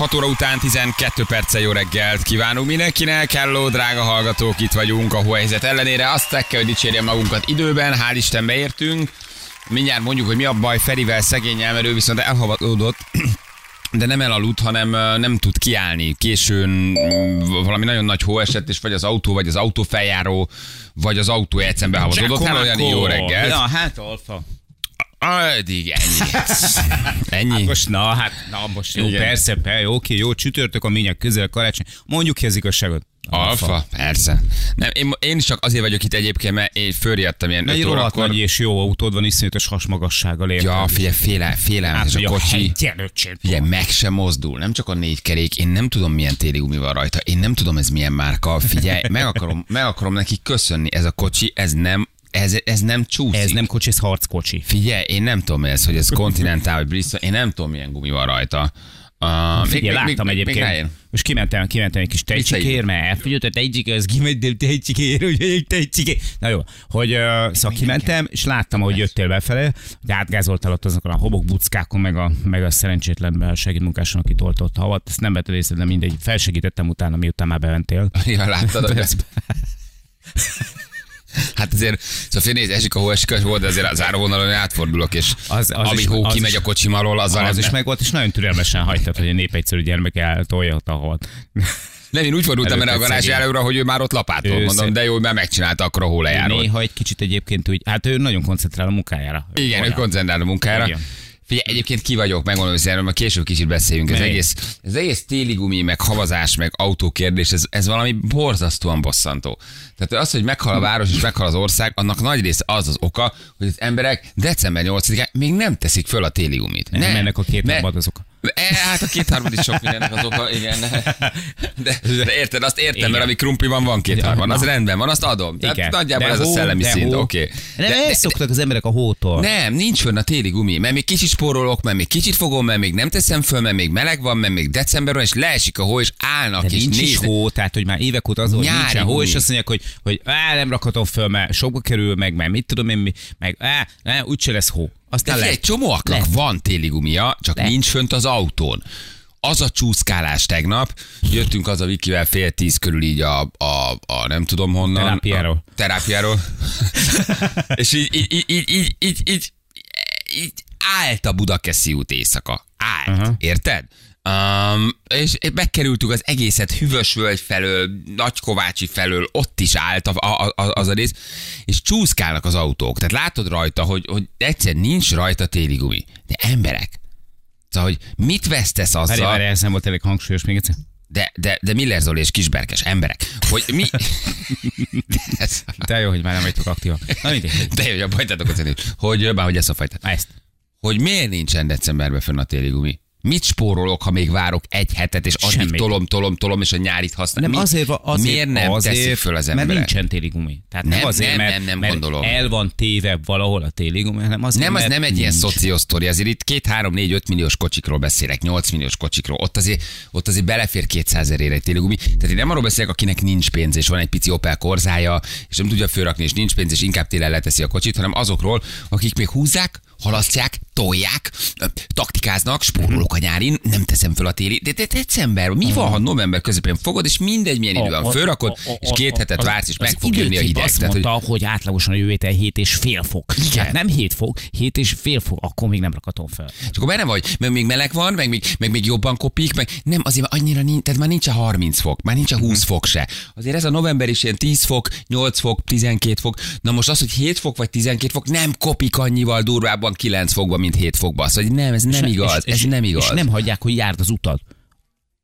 6 óra után 12 perccel jó reggelt kívánunk mindenkinek. Hello, drága hallgatók, itt vagyunk a hóhelyzet ellenére. Azt kell, hogy dicsérjem magunkat időben, hál' Isten beértünk. Mindjárt mondjuk, hogy mi a baj Ferivel szegényel, mert ő viszont elhavatódott. De nem elaludt, hanem nem tud kiállni. Későn mm, valami nagyon nagy hó esett, és vagy az autó, vagy az autófeljáró, vagy az autó egyszerűen behavazódott. Hello, Jani, jó reggelt. Ja, hát alfa. Eddig ennyi. ennyi. Hát most, na, hát, na, most jó, Igen. persze, persze, oké, jó, csütörtök a minyak közel, karácsony. Mondjuk ki az igazságot. Alfa, persze. Nem, én, én is csak azért vagyok itt egyébként, mert én fölriadtam ilyen Na, egy 5 rohadt órakor. nagy és jó autód van, iszonyatos hasmagassággal érted. Ja, figyelj, féle, félelmetes hát, a kocsi. Figyelj, meg sem mozdul, nem csak a négy kerék, én nem tudom milyen téli gumi van rajta, én nem tudom ez milyen márka, figyelj, meg akarom, meg akarom neki köszönni, ez a kocsi, ez nem, ez, ez nem csúszik. Ez nem kocsi, ez harckocsi. Figyelj, én nem tudom ez, hogy ez Continental vagy Bristol, én nem tudom milyen gumi van rajta. Uh, Figyelj, láttam még, egyébként. rájön. most kimentem, kimentem egy kis tejcsikér, mert elfogyott a tejcsikér, az kimentem tejcsikér, ugye egy tejcsikér. Na jó, hogy uh, szóval kimentem, és láttam, hogy jöttél befele, hogy átgázoltál ott azokon a hobokbuckákon, meg a, meg a szerencsétlen segédmunkáson, aki toltott havat. Ezt nem vetted észre, de mindegy, felsegítettem utána, miután már bementél. Ja, láttad, hogy ez... Hát azért, szóval fél néz, esik a hó, esik a hó, de azért az áravonalon átfordulok, és Az- az, az az ami is- hó az kimegy is- a kocsim alól, azzal Az nem- is meg volt, és nagyon türelmesen hagytad, hogy a nép egyszerű gyermek eltolja ott a havat. Nem, én úgy fordultam erre a garázs előre, hogy ő már ott lapától, Ő mondom, szép. de jó, mert megcsinálta akkor a hólejárót. Néha egy kicsit egyébként úgy, hát ő nagyon koncentrál a munkájára. Igen, ő Olyan. koncentrál a munkára. Igen. Figyelj, egyébként ki vagyok, megmondom, hogy erről, később kicsit beszéljünk. Ez egész, ez egész téli gumi, meg havazás, meg autókérdés, ez, ez valami borzasztóan bosszantó. Tehát az, hogy meghal a város és meghal az ország, annak nagy része az az oka, hogy az emberek december 8-án még nem teszik föl a téli gumit. Nem, ennek a két Mert- azok. E, hát a kétharmad is sok mindennek az oka, igen. De, de érted, azt értem, Igen. mert ami krumpli van, van kétharmad. Az rendben van, azt adom. Tehát Igen. nagyjából De ez a hó, szellemi de szint, oké. Nem, De- de, de- szoktak az emberek a hótól. nem, nincs fönn a téli gumi, mert még kicsit spórolok, mert még kicsit fogom, mert még nem teszem föl, mert még meleg van, mert még december van, és leesik a hó, és állnak, De és nincs is hó, tehát hogy már évek óta az, hogy nincsen hó, és azt mondják, hogy, hogy á, nem rakhatom föl, mert sokba kerül, meg, meg mit tudom én, meg á, á, úgyse lesz hó. Aztán lehet. egy csomóaknak Lehet. van téli gumia, csak Lehet. nincs fönt az autón. Az a csúszkálás tegnap, jöttünk az a Vikivel fél tíz körül így a, a, a nem tudom honnan. Terápiáról. A terápiáról. és így, így, így, így, így, így, így állt a Budakeszi út éjszaka. Állt. Uh-huh. Érted? Um, és megkerültük az egészet Hüvösvölgy felől, Nagykovácsi felől, ott is állt a, a, a, az a rész, és csúszkálnak az autók. Tehát látod rajta, hogy, hogy egyszer nincs rajta téli gumi. De emberek. Szóval, hogy mit vesztesz Várj, azzal, várj, ez nem volt elég hangsúlyos még egyszer. de, de, de Miller Zoli és Kisberkes emberek, hogy mi... de, ez, De jó, hogy már nem vagytok aktívak. Na mindegy. de jó, hogy a zenét. Hogy, már hogy ezt a fajtát. Ezt. hogy miért nincsen decemberben fönn a téli gumi? Mit spórolok, ha még várok egy hetet, és addig Semmit. tolom, tolom, tolom, és a nyárit használom? Nem, azért, azért, miért nem azért, teszik föl az Mert emberek? nincsen téli gumi. Tehát nem, Nem, azért, nem, mert, nem, nem mert gondolom. el van téve valahol a téli gumi, hanem azért, Nem, az mert nem egy ilyen nincs. szociosztori, azért itt két, három, négy, öt milliós kocsikról beszélek, 8 milliós kocsikról. Ott azért, ott azért belefér 200 ezer egy télugumi. Tehát én nem arról beszélek, akinek nincs pénz, és van egy pici Opel korzája, és nem tudja fölrakni, és nincs pénz, és inkább télen leteszi a kocsit, hanem azokról, akik még húzzák, halasztják, tolják, taktikáznak, spórolok a nyárin, nem teszem föl a téli. De, de december, mi van, ha november közepén fogod, és mindegy, milyen idő van, fölrakod, és két hetet vársz, és meg fog jönni a hideg. Azt Tehát, hogy mondta, hogy... átlagosan a jövő héten 7 és fél fok. Igen. Tehát nem 7 fok, 7 és fél fok, akkor még nem rakatom fel. És akkor benne vagy, meg még meleg van, meg még, meg még jobban kopik, meg nem, azért annyira nincs, tehát már nincs a 30 fok, már nincs a 20 fok se. Azért ez a november is ilyen 10 fok, 8 fok, 12 fok. Na most az, hogy 7 fok vagy 12 fok, nem kopik annyival durvábban 9 fokban, mint 7 fokban. Szóval hogy nem, ez nem És- igaz, és, ez és, nem igaz. És nem hagyják, hogy járd az utad.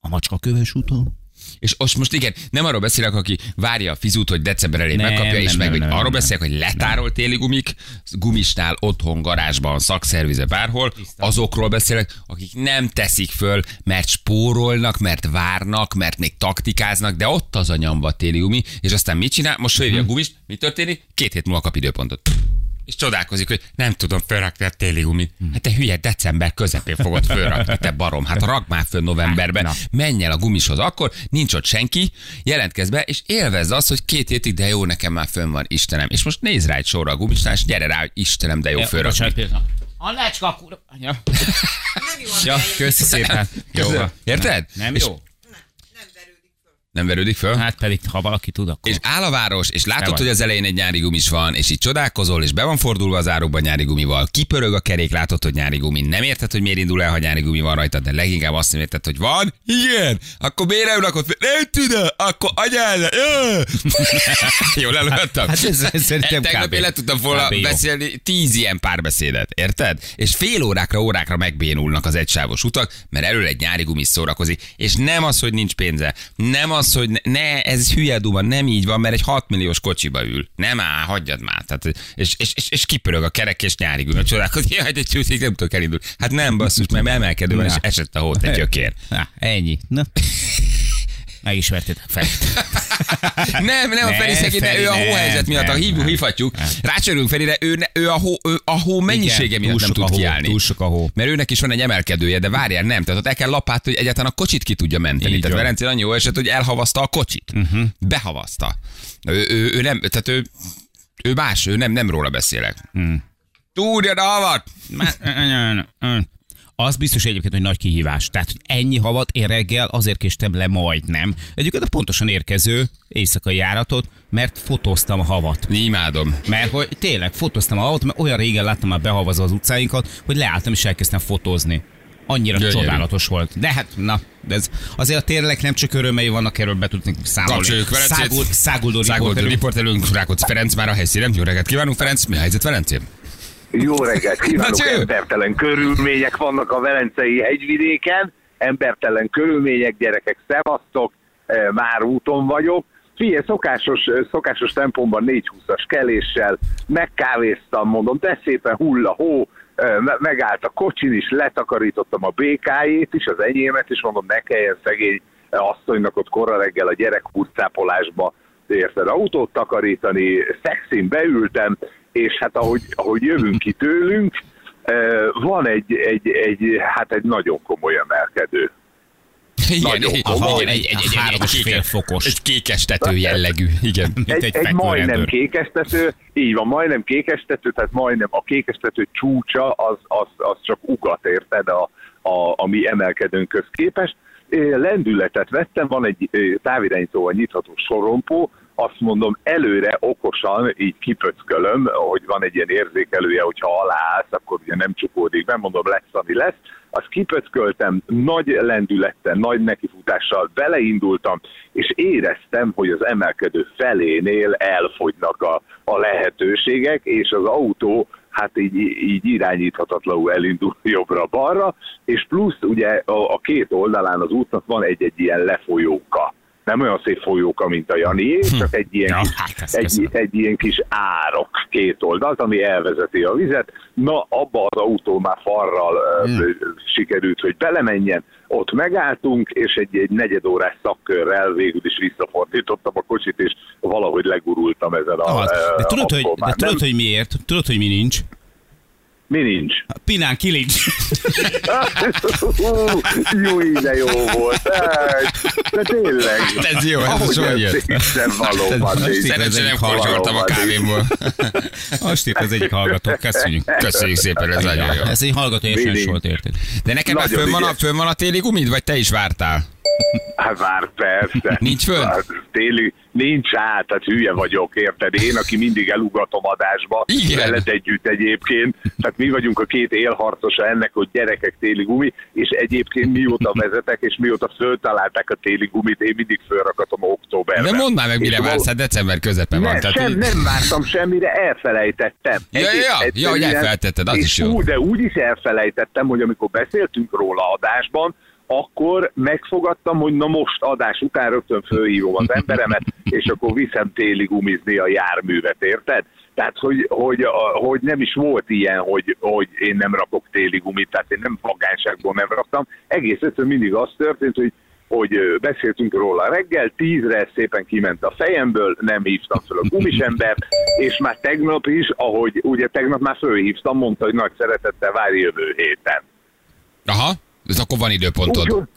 A macska köves úton. És most, most igen, nem arról beszélek, aki várja a fizut, hogy december elé Nem, megkapja, és nem, meg, nem, nem, arról nem. beszélek, hogy letárolt téli gumik, gumisnál, otthon, garázsban, szakszervize, bárhol, azokról beszélek, akik nem teszik föl, mert spórolnak, mert várnak, mert még taktikáznak, de ott az a nyamba téli gumi, és aztán mit csinál? Most fölhívja Mhm. a gumist, mi történik? Két hét múlva kap időpontot. És csodálkozik, hogy nem tudom fölrakni a téli gumit. Mhm. Hát te hülye, december közepén fogod fölrakni, te barom. Hát rakd már föl novemberben, Na. menj el a gumishoz akkor, nincs ott senki, jelentkezz be, és élvezd azt, hogy két hétig, de jó, nekem már fönn van, Istenem. És most nézd rá egy sorra a gumisnál, és gyere rá, hogy Istenem, de jó Ja, fölrakni. bocsánat, pillanat. A lecska kurva. Ja. Jó ja, köszi szépen. Jó. Érted? Nem És- jó? Nem verődik föl. Nem verődik föl? Hát pedig, ha valaki tud, akkor... És áll a város, és látod, hogy az elején egy nyári gumis van, és így csodálkozol, és be van fordulva az árokba nyári gumival. Kipörög a kerék, látod, hogy nyári gumi. Nem érted, hogy miért indul el, ha nyári gumi van rajta, de leginkább azt nem érted, hogy van. Igen. Akkor miért nem rakod fel? Nem tudom. Akkor anyád. Jól előadtam? Hát ez- ez szerintem Tegnap én le tudtam volna jó. beszélni tíz ilyen párbeszédet, érted? És fél órákra, órákra megbénulnak az egysávos utak, mert elől egy nyári gumis szórakozik, és nem az, hogy nincs pénze, nem az, hogy ne, ez hülye duma, nem így van, mert egy 6 milliós kocsiba ül. Nem áll, hagyjad már. Tehát, és, és, és, és kipörög a kerek, és nyári gumis. Csodálkozik, jaj, de csúszik, nem tudok elindulni. Hát nem, basszus, mert emelkedő van, és Na. esett a hót egy gyökér. Na, ennyi. Na. Megismertétek fel. Nem, nem a Feri szegény, de ő a hóhelyzet miatt, a nem, hív, nem. hívhatjuk. Rácsörünk Ferire, ő, ő, a hó, ő a hó mennyisége miatt nem tud kiállni. túl sok a hó. Mert őnek is van egy emelkedője, de várjál, nem. Tehát ott el kell lapát, hogy egyáltalán a kocsit ki tudja menteni. Tehát van. Velencén annyi jó eset, hogy elhavazta a kocsit. Uh-huh. Behavazta. Ő, ő, ő, nem, tehát ő, ő más, ő nem, nem róla beszélek. Hmm. Túrja a havat! Az biztos egyébként, hogy nagy kihívás. Tehát, hogy ennyi havat én reggel azért késtem le majdnem. Egyébként a pontosan érkező éjszakai járatot, mert fotóztam a havat. Imádom. Mert hogy tényleg fotóztam a havat, mert olyan régen láttam már behavazva az utcáinkat, hogy leálltam és elkezdtem fotózni. Annyira Gyönyörű. csodálatos volt. De hát, na, de ez, azért a tényleg nem csak örömei vannak, erről be tudnék számolni. Kapcsoljuk. Szágul, száguldó riporterünk. Rákóczi Ferenc már a helyszínen. Jó reggelt kívánunk, Ferenc. Mi a helyzet Velencén? Jó reggelt kívánok! Embertelen körülmények vannak a Velencei hegyvidéken, embertelen körülmények, gyerekek, szevasztok, eh, már úton vagyok. Figyelj, szokásos, eh, szokásos tempómban 420-as keléssel, megkávéztam, mondom, de szépen hull a hó, eh, me- megállt a kocsin is, letakarítottam a békájét is, az enyémet is, mondom, ne kelljen szegény asszonynak ott korra reggel a gyerek húrcápolásba érted, autót takarítani, szexin beültem, és hát ahogy, ahogy jövünk ki tőlünk, van egy, egy, egy, hát egy nagyon komoly emelkedő. Igen, Nagyon komoly. igen, egy, egy, egy, Három egy, egy, fokos. egy kékestető jellegű. Igen. Egy, egy egy, majdnem fekvőrendőr. kékestető, így van, majdnem kékestető, tehát majdnem a kékestető csúcsa, az, az, az csak ugat érted a, a, a mi emelkedőnkhöz képest. Lendületet vettem, van egy távirányítóval nyitható sorompó, azt mondom, előre okosan így kipöckölöm, hogy van egy ilyen érzékelője, hogyha aláállsz, akkor ugye nem csukódik be, mondom, lesz, ami lesz. Azt kipöcköltem, nagy lendülettel, nagy nekifutással beleindultam, és éreztem, hogy az emelkedő felénél elfogynak a, a lehetőségek, és az autó hát így, így irányíthatatlanul elindul jobbra-balra, és plusz ugye a, a két oldalán az útnak van egy-egy ilyen lefolyóka. Nem olyan szép folyóka, mint a Janié, csak egy ilyen, Ja, kis, hát egy, köszönöm. egy ilyen kis árok két oldalt, ami elvezeti a vizet. Na, abba az autó már farral Hmm. mm. sikerült, hogy belemenjen. Ott megálltunk, és egy, egy negyedórás szakkörrel végül is visszafordítottam a kocsit, és valahogy legurultam ezen a... Az. De tudod, hogy, de tudod, nem. hogy miért? Tudod, hogy mi nincs? Mi nincs? A Pinán kilincs. Jó, de jó volt. De tényleg. Ez jó, ez Ahogy is olyan jött. Isten valóban. Nem Valóban. korzsoltam a kávémból. Most írt az egyik hallgató. Köszönjük. Köszönjük szépen, ez nagyon jó. Ez egy hallgató és volt, érted? De neked már fönn van, a, fönn van a téli gumid, vagy te is vártál? Hát vár, persze. Nincs föl? Hát, téli, nincs át, tehát hülye vagyok, érted? Én, aki mindig elugatom adásba, Igen. veled együtt egyébként, tehát mi vagyunk a két élharcosa ennek, hogy gyerekek téli gumi, és egyébként mióta vezetek, és mióta föltalálták a téli gumit, én mindig fölrakatom októberben. De mondd már meg, mire vársz, hát december közepe van. Tehát sem, így- nem vártam semmire, elfelejtettem. Ja, ja, ja, ja, hogy elfelejtetted, az és is jó. Úgy, de úgy is elfelejtettem, hogy amikor beszéltünk róla adásban, akkor megfogadtam, hogy na most adás után rögtön fölhívom az emberemet, és akkor viszem téli gumizni a járművet, érted? Tehát, hogy, hogy, hogy nem is volt ilyen, hogy, hogy én nem rakok téli gumit, tehát én nem vagányságból nem raktam. Egész egyszerűen mindig az történt, hogy hogy beszéltünk róla reggel, tízre szépen kiment a fejemből, nem hívtam fel a gumisembert, és már tegnap is, ahogy ugye tegnap már fölhívtam, mondta, hogy nagy szeretettel várj jövő héten. Aha, ez akkor van időpontod.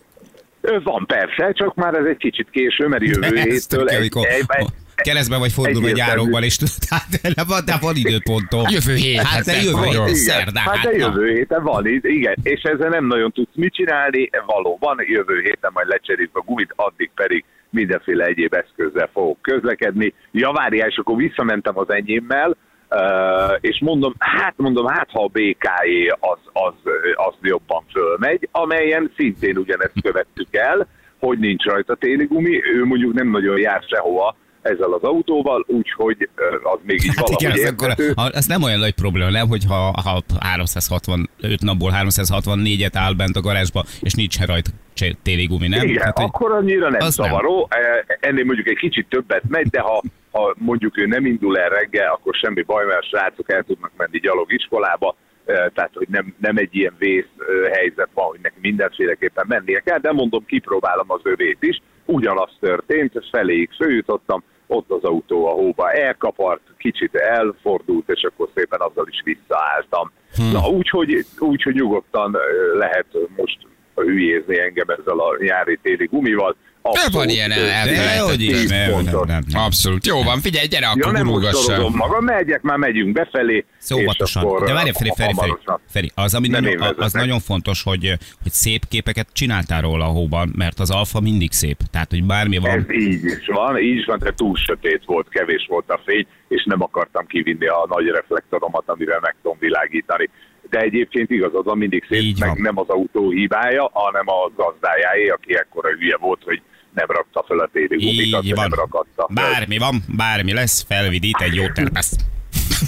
Ö, van persze, csak már ez egy kicsit késő, mert jövő Ez héttől egy, egy, egy, keresztben vagy fordulva egy járóval, és tehát de van, de van időpontom. Jövő hét, Hát hát de jövő vagyok. hét, Igen, szerdán. hát de hát na. jövő héten van, igen, és ezzel nem nagyon tudsz mit csinálni, valóban jövő héten majd lecseréljük a gumit, addig pedig mindenféle egyéb eszközzel fogok közlekedni. Ja, várjál, és akkor visszamentem az enyémmel, Uh, és mondom, hát mondom, hát ha a BKE az, az, az jobban fölmegy, amelyen szintén ugyanezt követtük el, hogy nincs rajta téli gumi, ő mondjuk nem nagyon jár sehova ezzel az autóval, úgyhogy az még így Hát valahogy igen, az, akkor, az nem olyan nagy probléma, nem, hogy ha, ha 365 napból 364-et áll bent a garázsba, és nincs rajta cse- téli gumi, nem? Igen, hogy- akkor annyira nem nem. zavaró. E, Ennél mondjuk egy kicsit többet megy, de ha, ha mondjuk ő nem indul el reggel, akkor semmi baj, mert a srácok el tudnak menni gyalog iskolába, tehát hogy nem, nem egy ilyen vész helyzet van, hogy neki mindenféleképpen mennie kell, de mondom, kipróbálom az övét is. Ugyanaz történt, feléig följutottam, ott az autó a hóba elkapart, kicsit elfordult, és akkor szépen azzal is visszaálltam. Hmm. Na, úgyhogy, úgyhogy nyugodtan lehet most hülyézni engem ezzel a nyári-téli gumival. De van ilyen elfelejtett. nem, nem, nem, nem. Abszolút. Jó van, figyelj, gyere, Ja, akkor nem most gurulgassál. sorozom magam, megyek, már megyünk befelé. és Óvatosan. akkor, De várj, Feri, Feri, Feri. Feri, az, ami Nem nagyon, az nagyon fontos, hogy, hogy szép képeket csináltál róla a hóban, mert az alfa mindig szép. Tehát, hogy bármi van. Ez így is van, így is van, de túl sötét volt, kevés volt a fény, és nem akartam kivinni a nagy reflektoromat, amivel meg tudom világítani. De egyébként igazad van, mindig szép, Így meg van. nem az autó hibája, hanem a gazdájáé, aki ekkora hülye volt, hogy nem rakta fel a téli gumikat, Így van. nem rakatta fel. Bármi van, bármi lesz, felvidít egy jó terpeszt.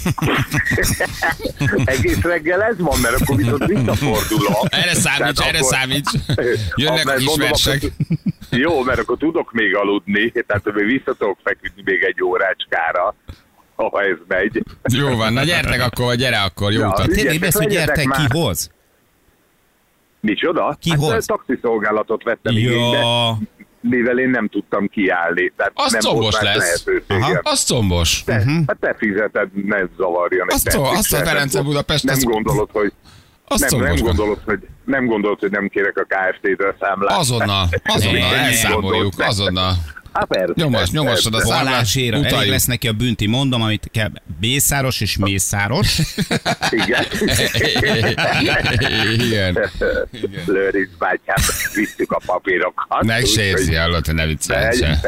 Egész reggel ez van, mert akkor viszont visszafordulok. Erre számíts, erre számíts. Jönnek a kis versek. akkor- Jó, mert akkor tudok még aludni, tehát hogy vissza tudok feküdni még egy órácskára, ha ez megy. Jó van, na gyertek akkor, vagy gyere akkor, jó Ja, utat. Tényleg, hogy legyetek gyertek már. ki hoz? Micsoda? Ki hát, taxiszolgálatot vettem igénybe, Ja, mivel én nem tudtam kiállni. Tehát Az nem combos lesz. Aha. Az combos. Te, hát te fizeted, ne zavarjon. Azt szó- azt a. Ferenc Nem- Budapest, Nem gondolod, hogy Az nem, nem, gondolod, hogy nem gondolod, hogy nem kérek a KFT-től számlát. Azonnal, azonnal elszámoljuk, azonnal. Hát persze, Nyomos, persze, nyomosod a persze. számlát, Valásére. Elég lesz neki a bünti, mondom, amit kell. Bészáros és mészáros. Igen. Igen. Lőrinc bátyám, visszük a papírokat. Ne se érzi, hallott, hogy ne viccelj. Persze.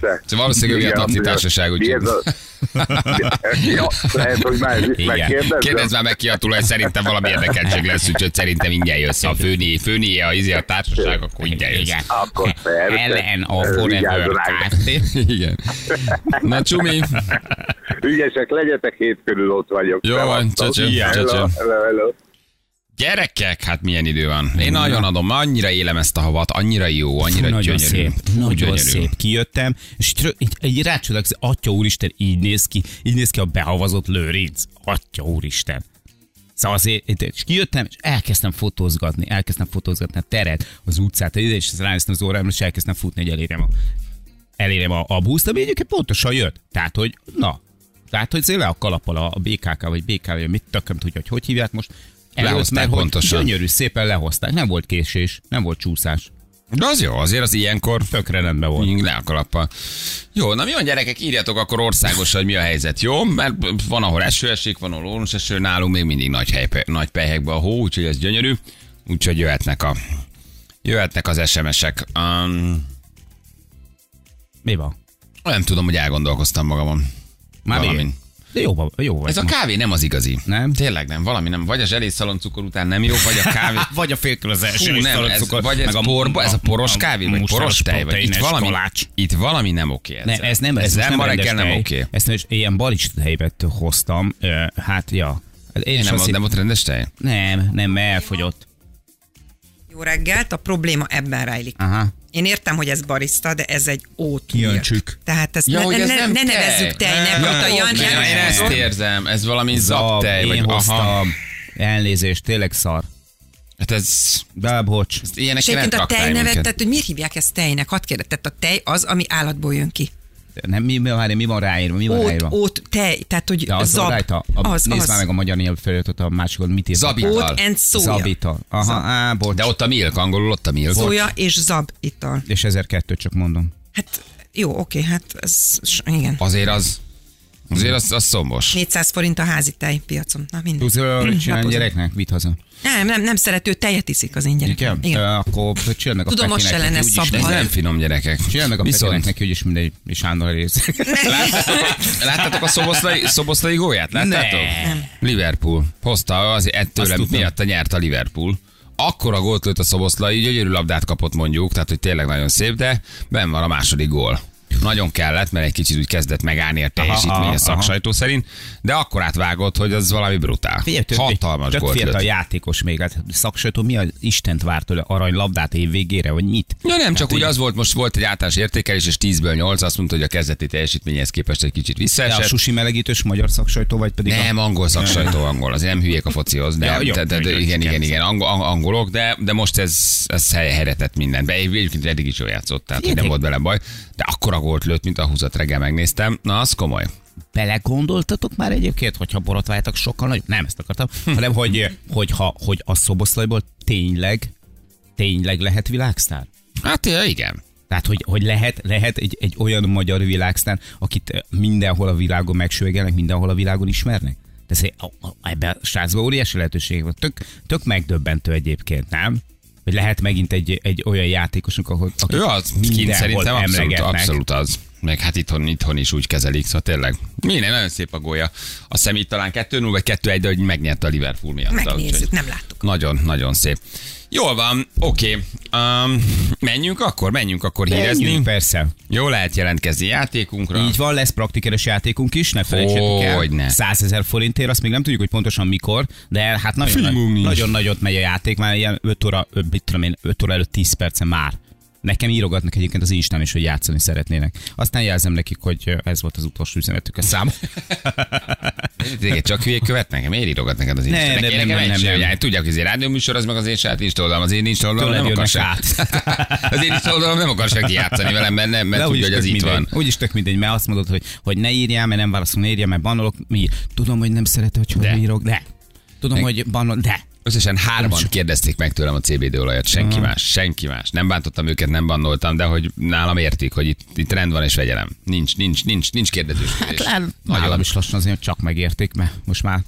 Szóval valószínűleg a Igen, taxitársaság, Ja, lehet, hogy már ez is Igen. megkérdezem. Kérdezz már meg ki a tulaj, szerintem valami érdekeltség lesz, úgyhogy szerintem ingyen jössz. Ha főni, főni a, izé a társaság, akkor ingyen jössz. Igen. Akkor. Ellen a Forever. Igen. Na csumi, Ügyesek legyetek, hét körül ott vagyok. Jó van, Hello, csöcsöm. hello, hello. Gyerekek, hát milyen idő van. Én nagyon adom, annyira élem ezt a havat, annyira jó, annyira nagyon gyönyörű. szép, nagyon Gyönyörű. szép. Kijöttem, és így, így, rácsodálkozom, atya úristen, így néz ki, így néz ki a behavazott lőrinc. Atya úristen. Szóval azért, és kijöttem, és elkezdtem fotózgatni, elkezdtem fotózgatni a teret, az utcát, és ránéztem az órámra, és elkezdtem futni, hogy elérjem a, elérjem a, a buszt, ami egyébként pontosan jött. Tehát, hogy na, tehát, hogy le a kalappal a, BKK, vagy BK, vagy mit tököm tudja, hogy hogy hívják most. Eljött, mert pontosan. Gyönyörű, szépen lehozták. Nem volt késés, nem volt csúszás. De az jó, azért az ilyenkor Tökre rendben volt. Le a kalappal. Jó, na mi van gyerekek, írjatok akkor országosan, hogy mi a helyzet, jó? Mert van, ahol eső esik, van, ahol ónos eső, nálunk még mindig nagy, hely, nagy pelyhekben a hó, úgyhogy ez gyönyörű. Úgyhogy jöhetnek a jöhetnek az SMS-ek. Um, Mi van? nem tudom, hogy elgondolkoztam magamon. Már Valamin. Jó, jó vagy. Ez a kávé nem az igazi. Nem? Tényleg nem, valami nem. Vagy a zselészalon cukor után nem jó, vagy a kávé. Vagy a Fú, és nem, ez, vagy ez, meg a- porba, ez a poros kávé, vagy poros tej, vagy itt valami, kalács. itt valami nem oké. Ne, ez nem, ez, ez nem ma reggel nem oké. Ezt most ilyen balista tejvet hoztam. Hát, ja. Én, Én nem, nem volt rendes tej? nem, nem, elfogyott. Jó reggelt, a probléma ebben rejlik. Aha. Én értem, hogy ez barista, de ez egy ót. Kijöntsük. Tehát ezt Ja, ne, ne, ez ne, nem ne tej. nevezzük tejnek, Nem, a nem, Jan nem, Én ezt érzem, ez valami Zab, zaptej, vagy aha. Elnézést, tényleg szar. Hát ez, De bocs. ezt És nem egyébként a tejnevet, minket. tehát hogy miért hívják ezt tejnek? Hadd kérdez, tehát a tej az, ami állatból jön ki. Nem, mi, mi, várj, mi van ráírva? Mi van Ót, ráírva? ót, tej, tehát hogy Ja, az zab. rajta. A, az, nézd az. már meg a magyar nyelv feliratot a másikon, mit írt. Zabi. Ót ital. and szója. Zabita. Aha, á, bocs. De ott a milk, angolul ott a milk. Szója és zab ital. És 1002 csak mondom. Hát jó, oké, hát ez, igen. Azért az, azért az, az szombos. 400 forint a házi tej piacon. Na mindegy. Tudsz olyat csinálni gyereknek? Vidd haza. Nem, nem, nem szerető tejet iszik az én gyerekem. Igen? Igen. Akkor csináld meg a Tudom, most se Petinek, lenne szabad. Ez nem finom gyerekek. Csináld meg a Petinek Viszont, neki, úgyis mindegy, és Sándor rész. láttátok a szoboszlai, szoboszlai gólyát? Láttátok? Nem. Liverpool. Hozta az ettől Azt tudom. miatt nyert a Liverpool. Akkora gólt lőtt a szoboszlai, gyönyörű labdát kapott mondjuk, tehát hogy tényleg nagyon szép, de ben van a második gól. Nagyon kellett, mert egy kicsit úgy kezdett megállni a teljesítmény aha, a szaksajtó szerint, de akkor átvágott, hogy az valami brutál. Figyelj, tök, Hatalmas tök gólt fiatal lőtt. játékos még. Hát szaksajtó mi az Istent várt tőle arany labdát év végére, vagy mit? Ja nem, csak Hát úgy az volt, most volt egy általános értékelés, és 10-ből 8, azt mondta, hogy a kezdeti teljesítményhez képest egy kicsit De a visszaesett. sushi melegítős magyar szaksajtó, vagy pedig Nem, a... angol szaksajtó angol, azért nem hülyék a focihoz, de, Ja, jó, de, de, de igen, igen. igen, angol, ang- angolok, de, de most ez, ez hely- helyre tett minden. Be, egyébként eddig is jól játszott, tehát hogy nem volt vele baj, de akkora gólt lőtt, mint a 20 reggel megnéztem. Na, az komoly. Belegondoltatok már egyébként, hogyha borotváltak sokkal nagyobb? Nem ezt akartam, hanem hogy, hogy, ha, hogy a szoboszlajból tényleg, tényleg lehet világsztár? Hát igen. Tehát, hogy, hogy lehet, lehet egy, egy olyan magyar világsztár, akit mindenhol a világon megsüvegelnek, mindenhol a világon ismernek? Tehát ez- a- a- ebben a srácban óriási lehetőség van. Tök, tök megdöbbentő egyébként, nem? Hogy lehet megint egy, egy olyan játékosunk, ahol akit Ő az, mindenhol szerintem abszolút, emlegetnek. abszolút az. Meg hát itthon, itthon is úgy kezelik, szóval tényleg. Minden nagyon szép a gólya. A szemét talán 2-0 vagy 2-1, de hogy megnyerte a Liverpool miatt. Megnézzük, úgyhogy- nem láttuk. Nagyon, nagyon szép. Jól van, oké. Um, menjünk akkor, menjünk akkor hírezni. Menjünk, persze. Jó lehet jelentkezni játékunkra. Így van, lesz praktikeres játékunk is, ne felejtsétek el. Hogyne. 100 ezer forintért, azt még nem tudjuk, hogy pontosan mikor, de hát nagyon, nincs. nagyon nagyot megy a játék, már ilyen 5 óra, mit tudom én, 5 óra előtt 10 perce már. Nekem írogatnak egyébként az Instán is, hogy játszani szeretnének. Aztán jelzem nekik, hogy ez volt az utolsó üzenetük a szám. Téged csak hülyék követnek? Miért írogat neked az Instán? nem, nem, egy nem, sem, nem. hogy Tudják, hogy ez egy rádióműsor, az meg az én saját Insta oldalam. Az én Insta oldalam nem akar se. Az én Insta oldalam nem akar senki játszani velem, mert, nem, mert De tudja, hogy az itt van. Úgyis tök mindegy, mert azt mondod, hogy, hogy ne írjál, mert nem válaszol, ne írjál, mert banolok. Mi? Tudom, hogy nem szereted, hogy hol írok, de. Tudom, hogy banol, de. Összesen hárman csak- kérdezték meg tőlem a CBD olajat, senki más, senki más. Nem bántottam őket, nem bannoltam, de hogy nálam értik, hogy itt, itt rend van és vegyelem. Nincs, nincs, nincs, nincs kérdezősködés. Hát nálam is lassan azért csak megérték, mert most már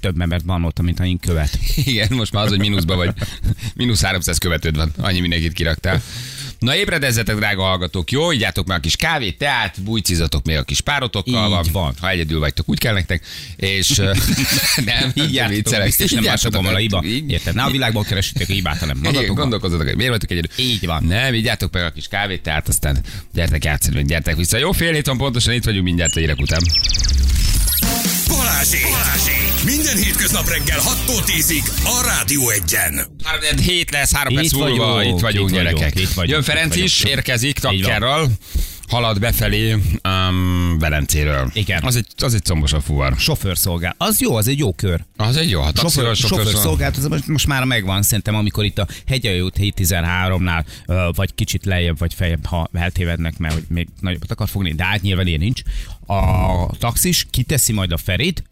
több embert bannoltam, mint én követ. Igen, most már az, hogy mínuszba vagy, mínusz 300 követőd van, annyi mindenkit kiraktál. Na ébredezzetek, drága hallgatók, jó, igyatok meg a kis kávét, teát, bújcizatok még a kis párotokkal, Így van. van. ha egyedül vagytok, úgy kell nektek, és nem, Így jártok, viccelek. biztos nem van a hiba. Érted? Ne a világban keresitek a hibát, hanem magatokban. gondolkozzatok, hogy miért vagytok egyedül. Így van. Nem, igyatok meg a kis kávét, tehát aztán gyertek játszani, gyertek vissza. Jó, fél hét van pontosan, itt vagyunk mindjárt a után. Balázsék! Balázsék! Minden hétköznap reggel 6-tól 10-ig a Rádió Egyen. 3 hét lesz, három Itt perc múlva, vagyunk, itt vagyunk, itt vagyunk, gyerekek. itt vagyunk, Jön itt Ferenc vagyunk. is, érkezik tapkerral, halad befelé um, Velencéről. Igen. Az egy, az egy combos a fuvar. Sofőrszolgál. Az jó, az egy jó kör. Az egy jó, taxival, Sofőr, sofőr, sofőrszolgálat, az most, most már megvan, szerintem, amikor itt a Hegyalja út 713-nál, ö, vagy kicsit lejjebb, vagy feljebb, ha eltévednek, mert hogy még nagyobbat akar fogni, de hát nyilván ilyen nincs. A taxis kiteszi majd a Ferit,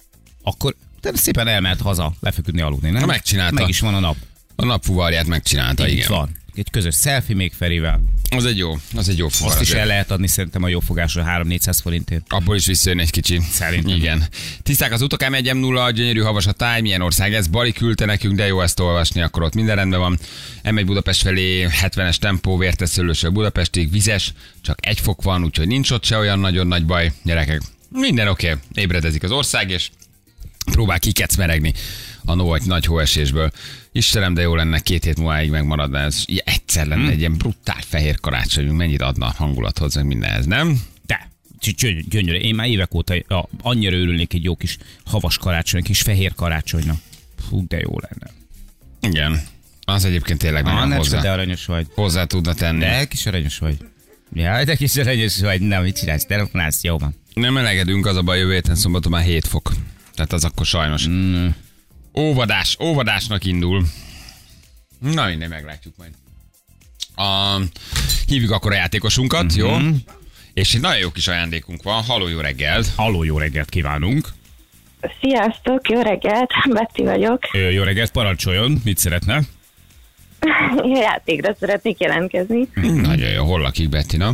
akkor te szépen elmehet haza lefeküdni aludni, nem? Na, megcsinálta. Meg is van a nap. A napfuvarját megcsinálta, Így igen. van. Egy közös selfie még Ferivel. Az egy jó, az egy jó fuvar. Azt is azért. el lehet adni szerintem a jó fogásra 3-400 forintért. Abból is visszajön egy kicsi. Szerintem. Igen. Tiszták az utak, m 1 0 gyönyörű havas a táj, milyen ország ez? Bali küldte nekünk, de jó ezt olvasni, akkor ott minden rendben van. M1 Budapest felé 70-es tempó, vérteszőlősről Budapestig, vizes, csak egy fok van, úgyhogy nincs ott se olyan nagyon nagy baj. Gyerekek, minden oké, okay. ébredezik az ország, és próbál kikecmeregni a nagy, nagy hóesésből. Istenem, de jó lenne két hét múlváig megmaradna ez. Egyszer lenne egy ilyen brutál fehér karácsonyunk, mennyit adna a hangulathoz, meg mindenhez, nem? De, gy- gy- gyönyörű. Én már évek óta a, annyira örülnék egy jó kis havas karácsony, kis fehér karácsonynak. Fú, de jó lenne. Igen. Az egyébként tényleg nagyon Annecska, hozzá, de aranyos vagy. hozzá tudna tenni. De kis aranyos vagy. Ja, de kis aranyos vagy. Na, mit csinálsz? Telefonálsz, jó van. Nem melegedünk, az a baj, jövő héten szombaton már 7 fok. Tehát az akkor sajnos. Mm. Óvadás, óvadásnak indul. Na minden, meglátjuk majd. A, hívjuk akkor a játékosunkat, Mhm. jó? És egy nagyon jó kis ajándékunk van. Haló, jó reggelt! Halló, jó reggelt kívánunk. Sziasztok, jó reggelt, Betty vagyok. Ö, Jó reggelt, parancsoljon. Mit szeretne? Játékra szeretnék jelentkezni. Nagyon jó, hol lakik Bettina?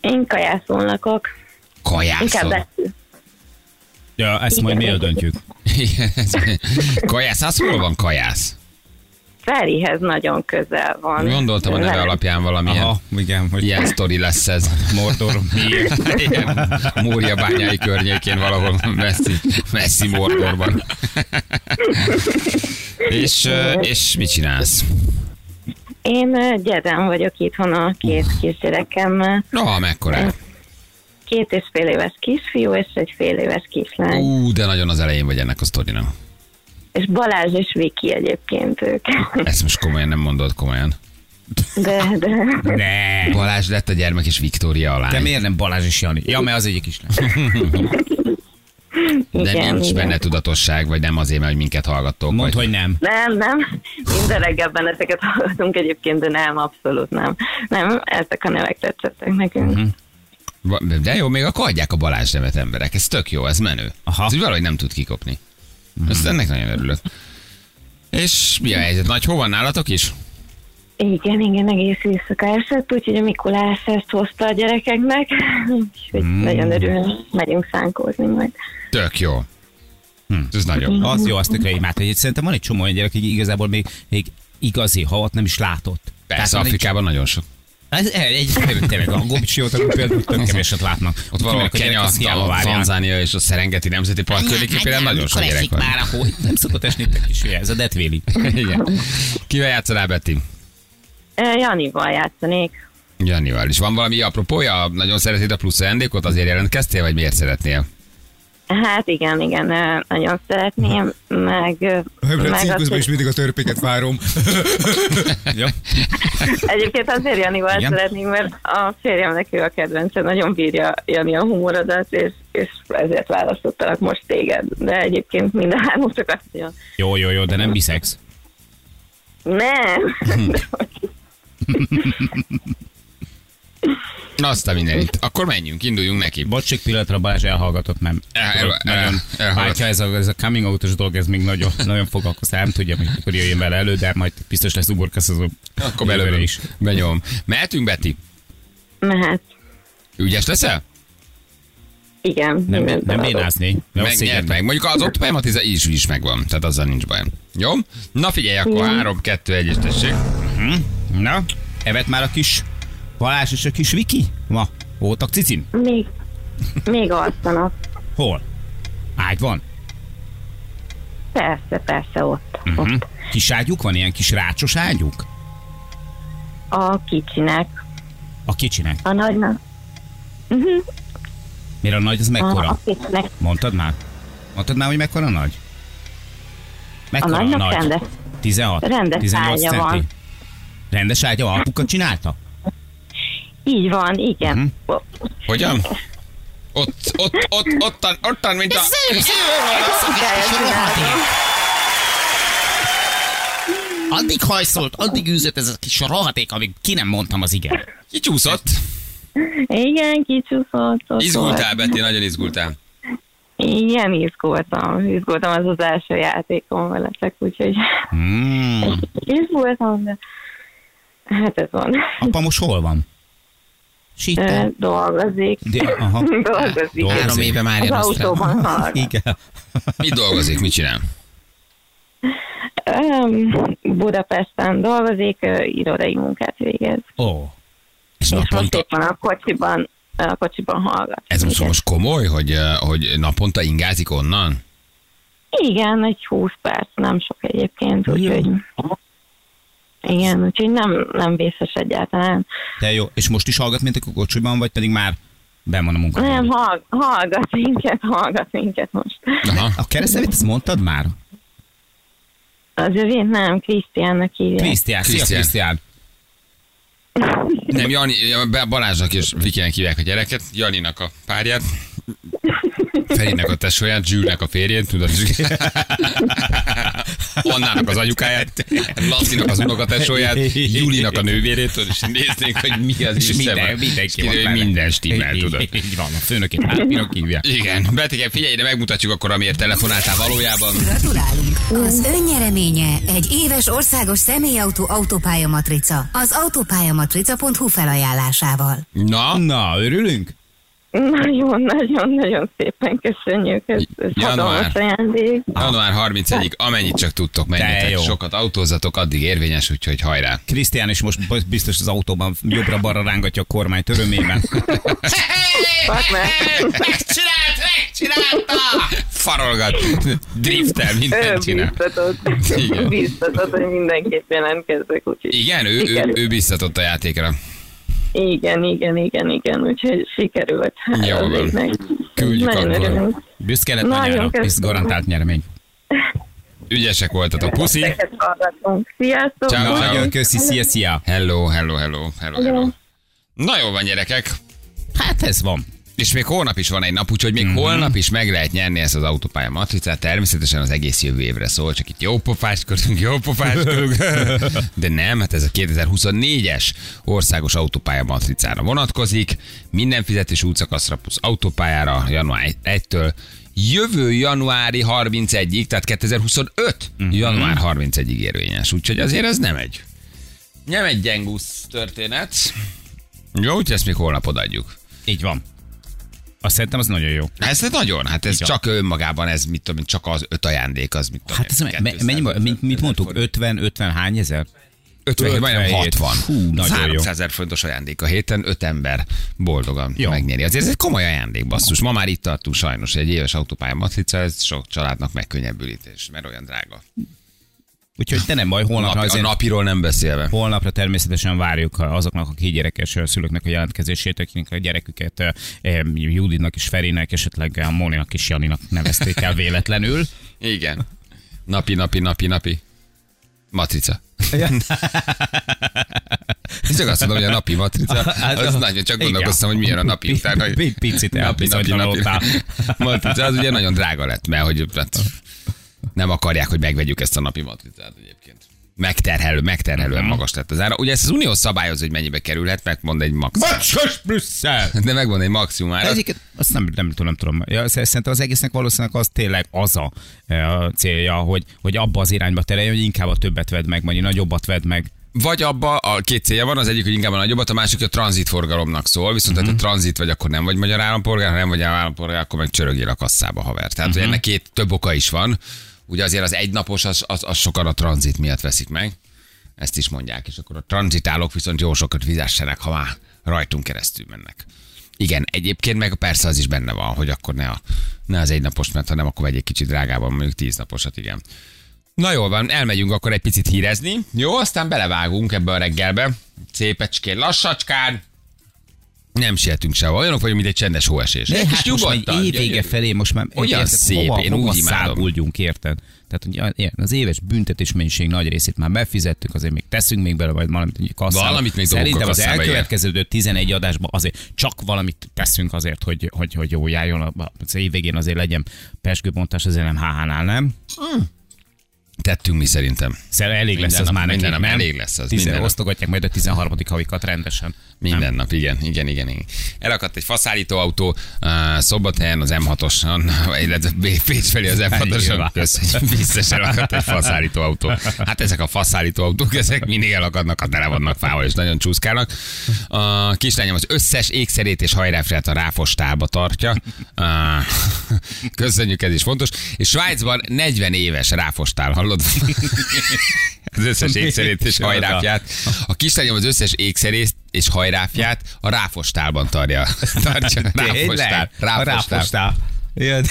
Én kajászon lakok. Inkább Kajászon. Betty. Ja, ezt majd mi eldöntjük. Igen, Kajász, az hol van kajász? Ferihez nagyon közel van. Gondoltam a neve alapján valamilyen Aha, igen, hogy ilyen sztori lesz ez. Mordor miért? Igen, Mória bányái környékén valahol messzi, messzi Mordorban. és, és mit csinálsz? Én ö, gyerem vagyok itthon a két kisgyerekemmel. No, mekkora? Két és fél éves kisfiú és egy fél éves kislány. Ú, de nagyon az elején vagy ennek a sztorinak. És Balázs és Viki egyébként ők. Ezt most komolyan nem mondod komolyan. De, de Ne. Balázs lett a gyermek és Viktória a De lány. miért nem Balázs és Jani? Ja, mert az egyik is lesz. De igen, nincs igen. benne tudatosság, vagy nem azért, mert hogy minket hallgattok. Mondd, vagy... hogy nem. Nem, nem. Minden reggel benneteket hallgatunk egyébként, de nem, abszolút nem. Nem, ezek a nevek tetszettek nekünk. Mhm. De jó, még akkor adják a Balázs nevet emberek. Ez tök jó, ez menő. Aha. Ez valahogy nem tud kikopni. Ezt ennek nagyon örülök. És mi a helyzet? Nagy hova nálatok is? Igen, igen, egész éjszaka esett, úgyhogy a Mikulás ezt hozta a gyerekeknek, úgyhogy Hmm. nagyon örülünk, megyünk szánkózni majd. Tök jó. Hm, ez nagyon. Az jó, azt tökre imádta. Hogy Szerintem van egy csomó olyan gyerek, aki igazából még, még igazi havat nem is látott. Persze, egy- Afrikában nagyon sok. Ez egy, egy tényleg a gomcsiót, például tök keveset látnak. Ott van a Kenya, a. Tanzánia és a Serengeti Nemzeti Park környékén például nagyon sok gyerek van. Már, ahol nem szokott esni nektek is, ugye, ez a detvéli. Igen. Kivel játszanál, Betty? Janival játszanék. Janival. És van valami apropója? Nagyon szeretnéd a plusz ajándékot? Azért jelentkeztél, vagy miért szeretnél? Hát igen, igen, nagyon szeretném, meg, ö, meg azt, hogy mindig a törpéket várom. Jó? egyébként azért Janival Igen? szeretnék, mert a férjemnek ő a kedvence, nagyon bírja Jani a humorodat, és, és ezért választottalak most téged, de egyébként mind a hármutok azt mondja, Jó, jó, jó, de nem biszex. nem, Na azt a mindenit. Akkor menjünk, induljunk neki. Bocs, csak pillanatra Balázs elhallgatott, nem. El- el-. Bátya, ez a, ez a coming out dolog, ez még nagyon, nagyon foglalkoztál. Nem tudja, hogy mikor jöjjön vele elő, de majd biztos lesz uborkaszozó. Akkor belőle is. Benyom. Mehetünk, Betty? mehet. Ügyes leszel? Igen. Nem, nem beadok. bénázni. Osszégettek. meg. Mondjuk az ott pajmatiza is, is megvan. Tehát azzal nincs baj. Jó? Na figyelj, akkor 3, 2, 1 és tessék. Na, evet már a kis Balázs és a kis Viki? Ma, voltak cicin? Még, még alszanak. Hol? Ágy van? Persze, persze, ott. Uh-huh. ott. Kis ágyuk van, ilyen kis rácsos ágyuk? A kicsinek, A kicsinek. a nagynak, Miért a nagy, az a, mekkora? a kicsinek, Mondtad már? Mondtad már, hogy mekkora nagy? a Mekkora nagynak nagy? rendes. 16? Rendes 18 ágya centi? van. Rendes ágya? Apuka csinálta? Így van, igen. Uh-huh. Hogyan? Ott, ott, ott, ottan, ottan, mint a... Addig hajszolt, addig űzött ez a kis rohadék, amíg ki nem mondtam az igen. Kicsúszott. Igen, kicsúszott. ott Izgultál. Betty, nagyon izgultál. Igen, izgultam. Izgultam, az az első játékom veletek, úgyhogy Hmm. izgultam, de hát ez van. Apa most hol van? Ö, Síten. Dolgozik. De, aha. Dolgozik. Dolgozik. Három éve már Az autóban hallgat. Igen. Mit dolgozik, mit csinál? Budapesten dolgozik, irodai munkát végez. Ó. És És most naponta, éppen a kocsiban, a kocsiban hallgat. ez most, most komoly, hogy, hogy naponta ingázik onnan? Igen, egy 20 perc, nem sok egyébként, úgyhogy... Igen, úgyhogy nem, nem vészes egyáltalán. De jó. És most is hallgat, mint a kocsiban, vagy pedig már ben van a munka? Nem, hall, hallgat minket, hallgat minket most. Aha. A keresztnevét ezt mondtad már? Az övét nem, Krisztiánnak hívják. Krisztián, szia Krisztián. Krisztián. Nem, Jani, Be- Balázsnak és Vikinek hívják a gyereket, Janinak a párját, Ferinek a tesóját, Zsűrnek a férjét, tudod, Annának az anyukáját, Lacinak az unokatesóját, Julinak a nővérét, tudod, és néznénk, hogy mi az És minden, van. mindenki kiderül, van. Minden stimmel, tudod. Így van, a főnökét Hárpinak hívják. Igen, Betike, figyelj, de megmutatjuk akkor, amiért telefonáltál valójában. Gratulálunk! Az önnyereménye egy éves országos személyautó autópálya matrica az autópályamatrica.hu felajánlásával. Na, Na, örülünk? Nagyon, nagyon, nagyon szépen köszönjük. Ez, ez Január. ajándék. január 31-ig, amennyit csak tudtok, menjetek, jó. sokat autózatok, addig érvényes, úgyhogy hajrá. Krisztián is most biztos az autóban jobbra-balra rángatja a kormányt örömében. Megcsinált, megcsinálta! Farolgat, driftel, mindent csinál. biztatott, biztatott, hogy mindenképp jelentkezzek, úgyhogy Igen, ő, ő, ő biztatott a játékra. Igen, igen, igen, igen, úgyhogy sikerült. Hát Jó van. meg- Küldjük Nagyon akkor. örülünk. Büszke lett köszönöm. hisz garantált nyeremény. Ügyesek voltatok. Puszi. Sziasztok! Ciao, ciao. Nagyon köszi, szia, szia. Hello, hello, hello, hello, hello. Na jó van, gyerekek. Hát ez van. És még holnap is van egy nap, úgyhogy még mm-hmm. holnap is meg lehet nyerni ezt az autópálya matricát. Természetesen az egész jövő évre szól, csak itt jó pofáskodunk, jó pofáskodunk. De nem, hát ez a 2024-es országos autópálya matricára vonatkozik. Minden fizetés útszakaszra plusz autópályára január 1-től jövő januári 31-ig, tehát 2025 mm-hmm. január 31-ig érvényes. Úgyhogy azért ez nem egy, nem egy gyengusz történet. Jó, úgyhogy ezt még holnap odaadjuk. Így van. Azt szerintem az nagyon jó. Ez nagyon, hát ez Igen. csak önmagában, ez mit tudom, csak az öt ajándék, az mit tudom, Hát ez én, me- me- 200 mennyi, mint, mit mondtuk, forint. 50, 50 hány ezer? 50, majdnem 57. 60. Hú, nagyon jó. 300 ezer fontos ajándék a héten, öt ember boldogan Jó. megnyeri. Azért ez egy komoly ajándék, basszus. Ma már itt tartunk sajnos, egy éves autópálya matrica, ez sok családnak megkönnyebbülítés, mert olyan drága. Úgyhogy te nem baj, A, holnapra, napi, a azért, napiról nem beszélve. holnapra természetesen várjuk azoknak, akik gyerekes szülőknek a jelentkezését, akiknek a gyereküket eh, Juditnak és Ferinek, esetleg a Móninak és Janinak nevezték el véletlenül. Igen. Napi, napi, napi, napi. Matrica. Csak azt mondom, hogy a napi matrica, az nagyon csak gondolkoztam, hogy milyen a napi után. hogy- Pi- picit napi, napi, napi, matrica, az ugye nagyon drága lett, mert hogy hát nem akarják, hogy megvegyük ezt a napi matricát egyébként. Megterhelő, megterhelően magas lett az ára. Ugye ezt az Unió szabályoz, hogy mennyibe kerülhet, megmond egy max. Bacsos Brüsszel! De megmond egy maximum árat. Egyiket, azt nem, nem, tudom, nem tudom. Ja, szerintem az egésznek valószínűleg az tényleg az a, a célja, hogy, hogy abba az irányba tereljen, hogy inkább a többet vedd meg, vagy nagyobbat vedd meg. Vagy abba a két célja van, az egyik, hogy inkább a nagyobbat, a másik hogy a tranzitforgalomnak szól, viszont uh-huh. ha tranzit vagy, akkor nem vagy magyar állampolgár, ha nem vagy állampolgár, akkor meg csörögél a kasszába haver. Tehát, uh-huh. hogy ennek két több oka is van. Ugye azért az egynapos, az, az, az sokan a tranzit miatt veszik meg. Ezt is mondják, és akkor a tranzitálók viszont jó sokat fizessenek, ha már rajtunk keresztül mennek. Igen, egyébként meg persze az is benne van, hogy akkor ne, a, ne az egynapos, mert ha nem, akkor vegy egy kicsit drágában, mondjuk tíz naposat, igen. Na jól van, elmegyünk akkor egy picit hírezni. Jó, aztán belevágunk ebbe a reggelbe. Szépecskén, lassacskán. Nem sietünk sehova. Olyanok vagyunk, mint egy csendes hóesés. De Egy kis hát most már nyugodtan, egy évvége felé most már Olyan érted, szép, hova, én hova úgy száguldjunk, érted? Tehát ugye, az éves büntetésmennyiség nagy részét már befizettük, azért még teszünk még bele, vagy valamit kasszába. Valamit még Szerintem az elkövetkező 11 adásban azért csak valamit teszünk azért, hogy, hogy, hogy jó járjon. a- Az év végén azért legyen pesgőbontás, azért nem HH-nál, nem? Tettünk mi szerintem. Szerintem elég lesz Minden az nap- már nekik, minden nap nem? elég lesz az, Tizen- minden nap. Osztogatják majd a 13. havikat rendesen. Minden nap, igen, igen, igen, igen. Elakadt egy faszállító autó, uh, Szombathelyen az M6-oson, illetve Pécs felé az M6-oson, Nyilván. köszönjük, biztos elakadt egy faszállító autó. Hát ezek a faszállító autók, ezek mindig elakadnak, ha tele vannak fával, és nagyon csúszkálnak. A kislányom az összes ékszerét és hajráfját a ráfostálba tartja. Uh, köszönjük, ez is fontos. És Svájcban 40 éves ráfostál, hallod? az összes ékszerét és hajráfját. A kislányom az összes ékszerét és hajráfját a ráfostálban tartja. Tartja. Ráfostál. Ráfostál. Ja, de,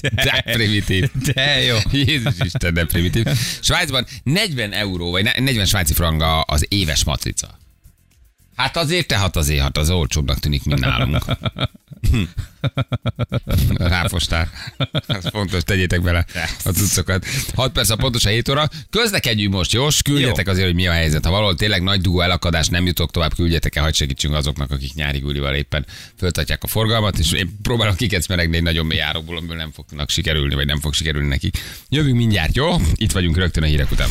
De de, primitív. de jó. Jézus Isten, de primitív. Svájcban 40 euró, vagy ne- 40 svájci franga az éves matrica. Hát azért, te hát azért, hát az olcsóbbnak tűnik, mint nálunk. Ráfostál. Ez fontos, tegyétek bele a cuccokat. 6 perc a pontosan 7 óra. Közlekedjünk most, jó? Küldjetek azért, hogy mi a helyzet. Ha valahol tényleg nagy dugó elakadás, nem jutok tovább, küldjetek el, hogy segítsünk azoknak, akik nyári gulival éppen föltatják a forgalmat, és én próbálok kikecmeregni egy nagyon mély árokból, amiből nem fognak sikerülni, vagy nem fog sikerülni nekik. Jövünk mindjárt, jó? Itt vagyunk rögtön a hírek után.